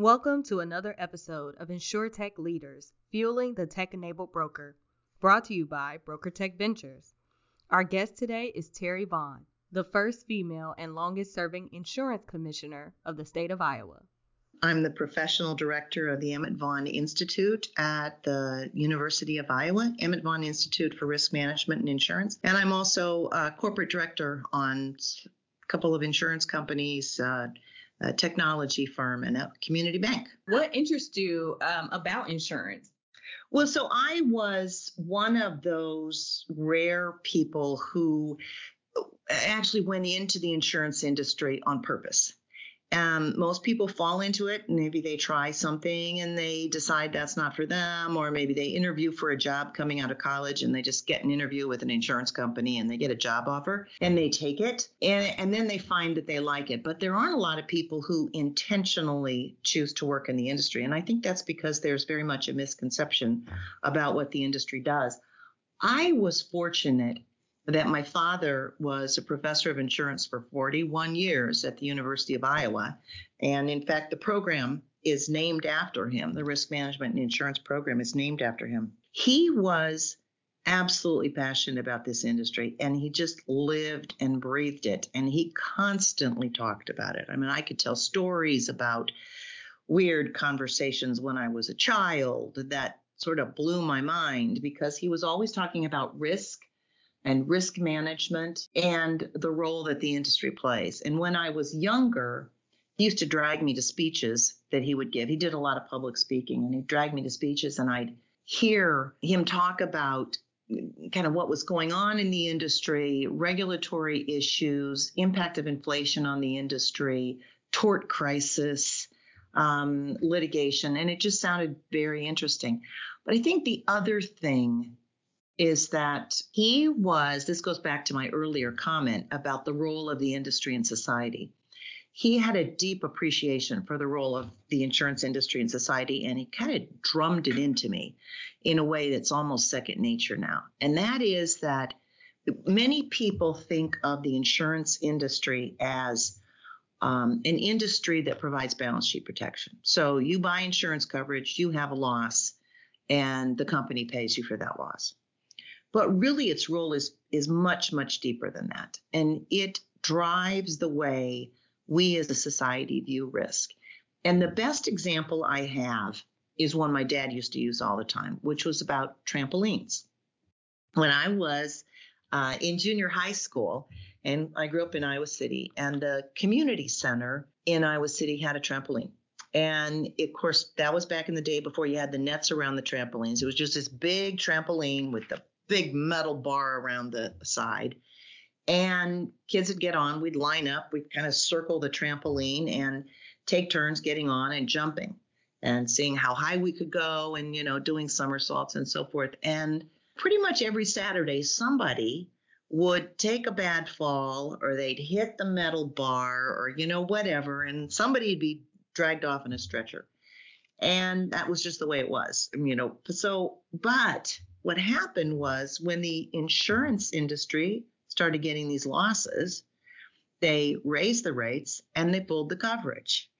Welcome to another episode of InsurTech Leaders, Fueling the Tech Enabled Broker, brought to you by BrokerTech Ventures. Our guest today is Terri Vaughan, the first female and longest serving insurance commissioner of the state of Iowa. I'm the professional director of the Emmett Vaughan Institute at the University of Iowa, Emmett Vaughan Institute for Risk Management and Insurance. And I'm also a corporate director on a couple of insurance companies, uh, a technology firm, and a community bank. What interests you um, about insurance? Well, so I was one of those rare people who actually went into the insurance industry on purpose. Um, most people fall into it. Maybe they try something and they decide that's not for them, or maybe they interview for a job coming out of college and they just get an interview with an insurance company and they get a job offer and they take it and, and then they find that they like it. But there aren't a lot of people who intentionally choose to work in the industry. And I think that's because there's very much a misconception about what the industry does. I was fortunate that my father was a professor of insurance for 41 years at the University of Iowa. And in fact, the program is named after him. The risk management and insurance program is named after him. He was absolutely passionate about this industry and he just lived and breathed it. And he constantly talked about it. I mean, I could tell stories about weird conversations when I was a child that sort of blew my mind because he was always talking about risk and risk management and the role that the industry plays. And when I was younger, he used to drag me to speeches that he would give. He did a lot of public speaking and he'd drag me to speeches and I'd hear him talk about kind of what was going on in the industry, regulatory issues, impact of inflation on the industry, tort crisis, um, litigation, and it just sounded very interesting. But I think the other thing is that he was, this goes back to my earlier comment about the role of the industry in society. He had a deep appreciation for the role of the insurance industry in society, and he kind of drummed it into me in a way that's almost second nature now. And that is that many people think of the insurance industry as um, an industry that provides balance sheet protection. So you buy insurance coverage, you have a loss, and the company pays you for that loss. But really, its role is is much much deeper than that, and it drives the way we as a society view risk. And the best example I have is one my dad used to use all the time, which was about trampolines. When I was uh, in junior high school, and I grew up in Iowa City, and the community center in Iowa City had a trampoline. And of course, that was back in the day before you had the nets around the trampolines. It was just this big trampoline with the big metal bar around the side. And kids would get on, we'd line up, we'd kind of circle the trampoline and take turns getting on and jumping and seeing how high we could go and, you know, doing somersaults and so forth. And pretty much every Saturday, somebody would take a bad fall or they'd hit the metal bar or, you know, whatever, and somebody'd be dragged off in a stretcher. And that was just the way it was, you know. So, but what happened was when the insurance industry started getting these losses, they raised the rates and they pulled the coverage.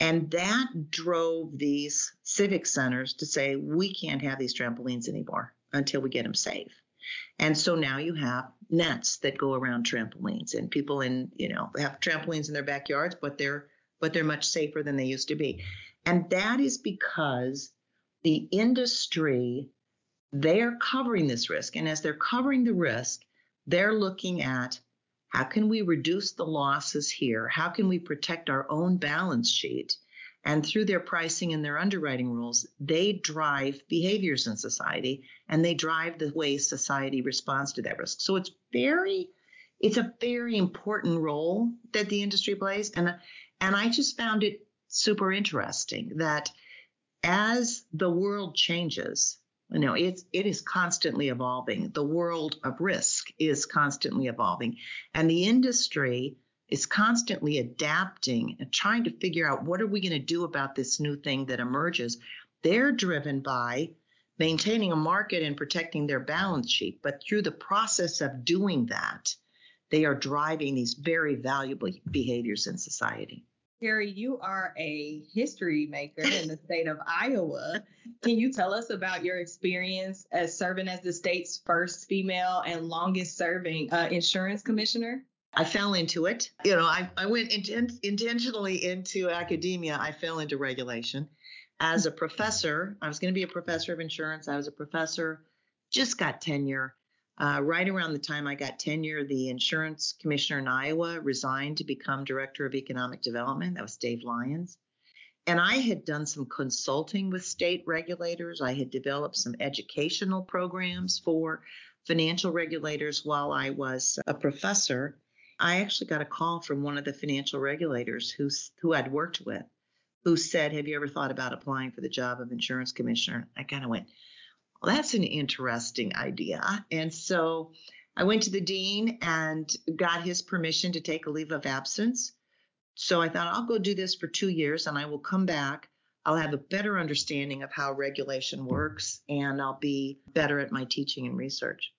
And that drove these civic centers to say, we can't have these trampolines anymore until we get them safe. And so now you have nets that go around trampolines and people in, you know, have trampolines in their backyards, but they're but they're much safer than they used to be. And that is because the industry they're covering this risk. And as they're covering the risk, they're looking at how can we reduce the losses here? How can we protect our own balance sheet? And through their pricing and their underwriting rules, they drive behaviors in society and they drive the way society responds to that risk. So it's very, it's a very important role that the industry plays. And, and I just found it super interesting that as the world changes, you know, it's it is constantly evolving. The world of risk is constantly evolving, and the industry is constantly adapting and trying to figure out what are we going to do about this new thing that emerges. They're driven by maintaining a market and protecting their balance sheet, but through the process of doing that, they are driving these very valuable behaviors in society. Terri, you are a history maker in the state of Iowa. Can you tell us about your experience as serving as the state's first female and longest serving uh, insurance commissioner? I fell into it. You know, I, I went inten- intentionally into academia. I fell into regulation. As a professor, I was going to be a professor of insurance. I was a professor, just got tenure. Uh, right around the time I got tenure, the insurance commissioner in Iowa resigned to become director of economic development. That was Dave Lyons. And I had done some consulting with state regulators. I had developed some educational programs for financial regulators while I was a professor. I actually got a call from one of the financial regulators who, who I'd worked with who said, Have you ever thought about applying for the job of insurance commissioner? I kind of went, well, that's an interesting idea. And so I went to the dean and got his permission to take a leave of absence. So I thought, I'll go do this for two years and I will come back. I'll have a better understanding of how regulation works and I'll be better at my teaching and research.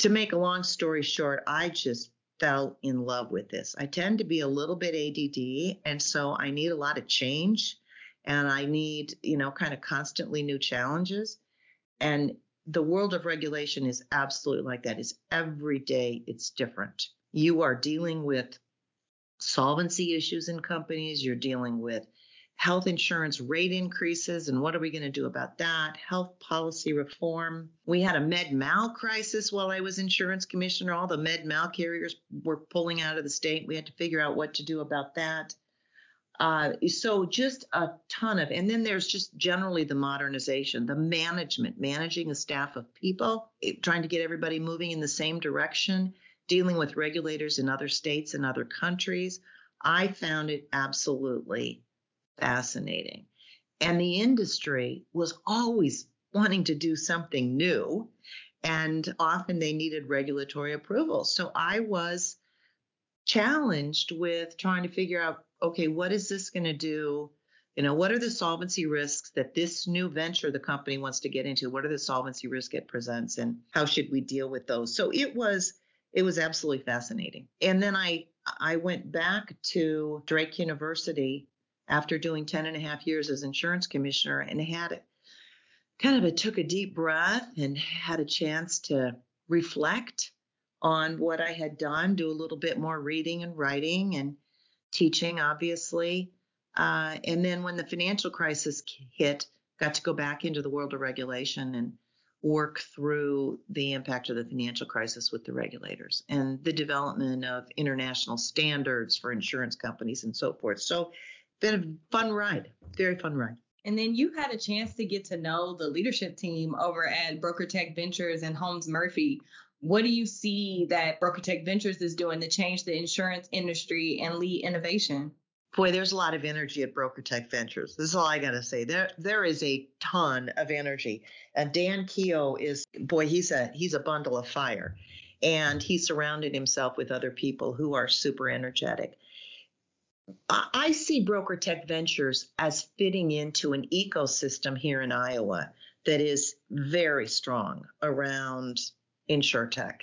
To make a long story short, I just fell in love with this. I tend to be a little bit ADD, and so I need a lot of change and I need, you know, kind of constantly new challenges. And the world of regulation is absolutely like that. Is every day it's different. You are dealing with solvency issues in companies, you're dealing with health insurance rate increases and what are we going to do about that? Health policy reform. We had a med mal crisis while i was insurance commissioner. All the med mal carriers were pulling out of the state. We had to figure out what to do about that uh, so just a ton of, and then there's just generally the modernization, the management, managing a staff of people, trying to get everybody moving in the same direction, dealing with regulators in other states and other countries. I found it absolutely fascinating. And the industry was always wanting to do something new, and often they needed regulatory approval. So I was challenged with trying to figure out okay, what is this going to do? You know, what are the solvency risks that this new venture the company wants to get into? What are the solvency risks it presents and how should we deal with those? So it was it was absolutely fascinating. And then I I went back to Drake University after doing 10 and a half years as insurance commissioner and had kind of a, took a deep breath and had a chance to reflect on what I had done, do a little bit more reading and writing and teaching, obviously. Uh, and then when the financial crisis hit, got to go back into the world of regulation and work through the impact of the financial crisis with the regulators and the development of international standards for insurance companies and so forth. So, been a fun ride, very fun ride. And then you had a chance to get to know the leadership team over at BrokerTech Ventures and Holmes Murphy. What do you see that BrokerTech Ventures is doing to change the insurance industry and lead innovation? Boy, there's a lot of energy at BrokerTech Ventures. This is all I got to say. There, there is a ton of energy. And Dan Keogh is, boy, he's a he's a bundle of fire, and he surrounded himself with other people who are super energetic. I see BrokerTech Ventures as fitting into an ecosystem here in Iowa that is very strong around insurtech.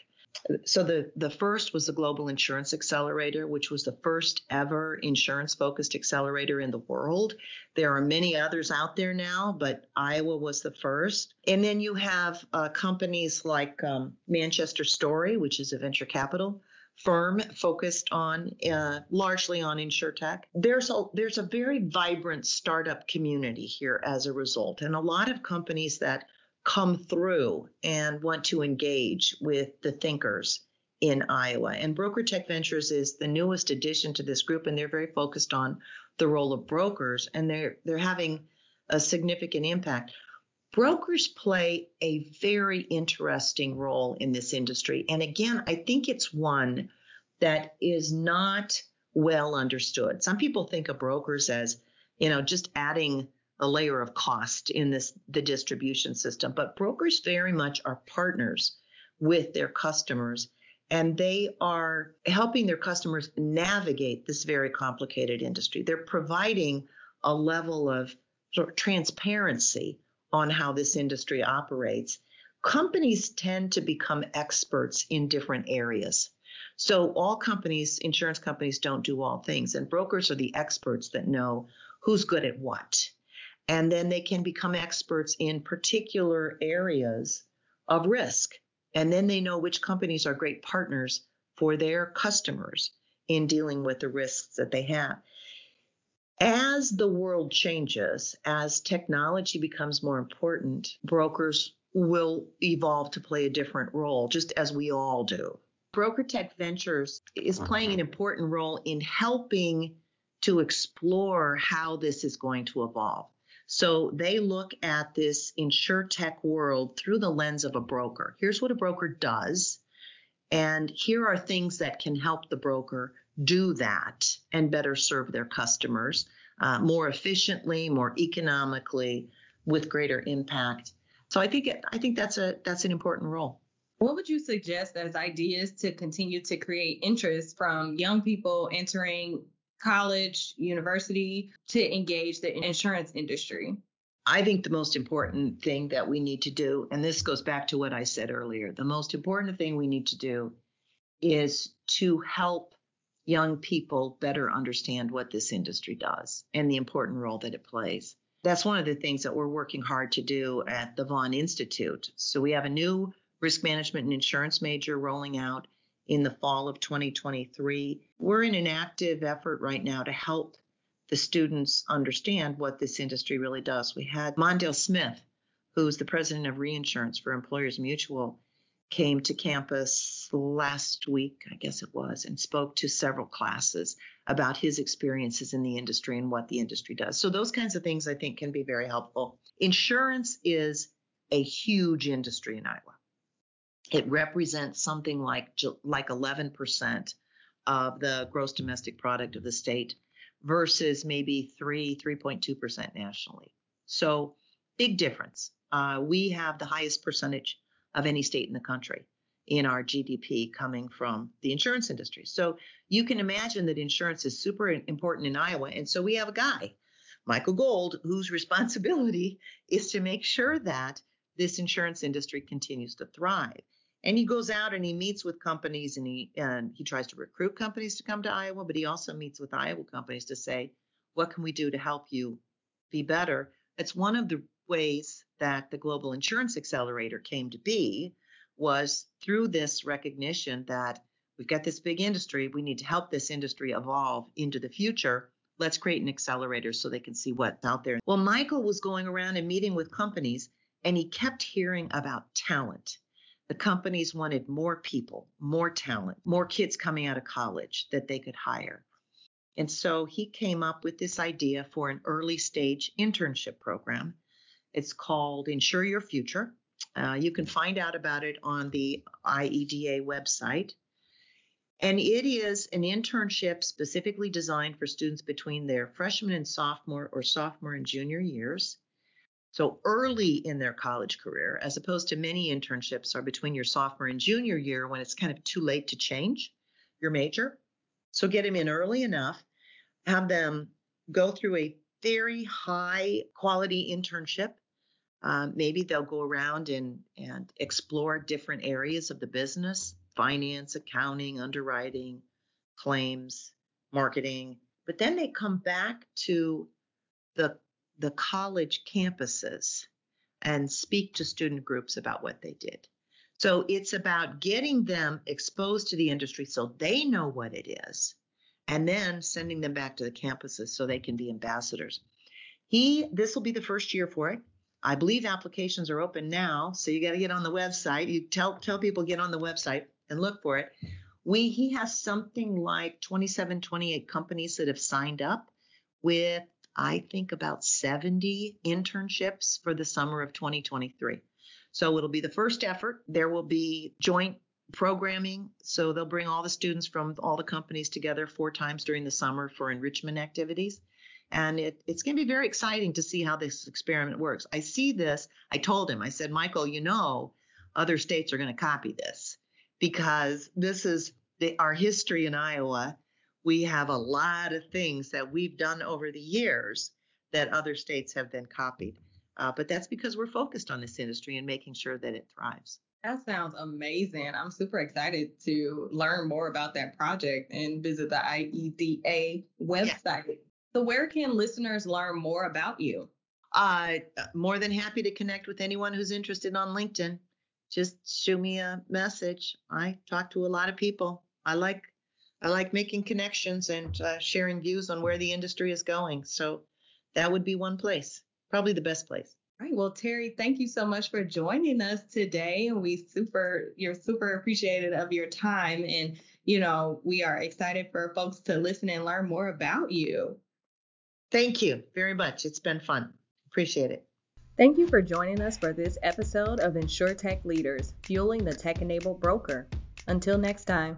So the the first was the Global Insurance Accelerator, which was the first ever insurance focused accelerator in the world. There are many others out there now, but Iowa was the first. And then you have uh, companies like um, Manchester Story, which is a venture capital firm focused on uh, largely on insurtech. There's a there's a very vibrant startup community here as a result, and a lot of companies that come through and want to engage with the thinkers in Iowa. And Broker Tech Ventures is the newest addition to this group, and they're very focused on the role of brokers, and they're they're having a significant impact. Brokers play a very interesting role in this industry. And again, I think it's one that is not well understood. Some people think of brokers as, you know, just adding a layer of cost in this the distribution system but brokers very much are partners with their customers and they are helping their customers navigate this very complicated industry. They're providing a level of sort of transparency on how this industry operates. Companies tend to become experts in different areas. So all companies, insurance companies don't do all things and brokers are the experts that know who's good at what. And then they can become experts in particular areas of risk. And then they know which companies are great partners for their customers in dealing with the risks that they have. As the world changes, as technology becomes more important, brokers will evolve to play a different role, just as we all do. Broker Tech Ventures is mm-hmm. playing an important role in helping to explore how this is going to evolve. So they look at this insure tech world through the lens of a broker. Here's what a broker does, and here are things that can help the broker do that and better serve their customers uh, more efficiently, more economically, with greater impact. So I think I think that's a that's an important role. What would you suggest as ideas to continue to create interest from young people entering college, university to engage the insurance industry? I think the most important thing that we need to do, and this goes back to what I said earlier, the most important thing we need to do is to help young people better understand what this industry does and the important role that it plays. That's one of the things that we're working hard to do at the Vaughan Institute. So we have a new risk management and insurance major rolling out in the fall of 2023. We're in an active effort right now to help the students understand what this industry really does. We had Mondale Smith, who's the president of reinsurance for Employers Mutual, came to campus last week, I guess it was, and spoke to several classes about his experiences in the industry and what the industry does. So, those kinds of things I think can be very helpful. Insurance is a huge industry in Iowa. It represents something like, like 11% of the gross domestic product of the state versus maybe 3, 3.2% nationally. So, big difference. Uh, we have the highest percentage of any state in the country in our GDP coming from the insurance industry. So you can imagine that insurance is super important in Iowa. And so we have a guy, Michael Gold, whose responsibility is to make sure that this insurance industry continues to thrive. And he goes out and he meets with companies and he and he tries to recruit companies to come to Iowa, but he also meets with Iowa companies to say, what can we do to help you be better? It's one of the ways that the Global Insurance Accelerator came to be was through this recognition that we've got this big industry, we need to help this industry evolve into the future. Let's create an accelerator so they can see what's out there. Well, Michael was going around and meeting with companies, and he kept hearing about talent. The companies wanted more people, more talent, more kids coming out of college that they could hire. And so he came up with this idea for an early stage internship program it's called Insure Your Future. Uh, you can find out about it on the IEDA website. And it is an internship specifically designed for students between their freshman and sophomore or sophomore and junior years. So early in their college career, as opposed to many internships are between your sophomore and junior year when it's kind of too late to change your major. So get them in early enough, have them go through a very high quality internship. Um, maybe they'll go around and, and explore different areas of the business finance, accounting, underwriting, claims, marketing. But then they come back to the, the college campuses and speak to student groups about what they did. So it's about getting them exposed to the industry so they know what it is and then sending them back to the campuses so they can be ambassadors. He this will be the first year for it. I believe applications are open now, so you got to get on the website. You tell tell people get on the website and look for it. We he has something like 27 28 companies that have signed up with I think about 70 internships for the summer of 2023. So it'll be the first effort. There will be joint programming. So they'll bring all the students from all the companies together four times during the summer for enrichment activities. And it, it's going to be very exciting to see how this experiment works. I see this. I told him, I said, Michael, you know, other states are going to copy this because this is the, our history in Iowa. We have a lot of things that we've done over the years that other states have then copied. Uh, but that's because we're focused on this industry and making sure that it thrives. That sounds amazing. I'm super excited to learn more about that project and visit the IEDA website. Yeah. So, where can listeners learn more about you? Uh, more than happy to connect with anyone who's interested on LinkedIn. Just shoot me a message. I talk to a lot of people. I like I like making connections and uh, sharing views on where the industry is going. So that would be one place, probably the best place. All right. Well, Terri, thank you so much for joining us today. And we super, you're super appreciated of your time. And, you know, we are excited for folks to listen and learn more about you. Thank you very much. It's been fun. Appreciate it. Thank you for joining us for this episode of InsurTech Leaders, Fueling the Tech Enabled Broker. Until next time.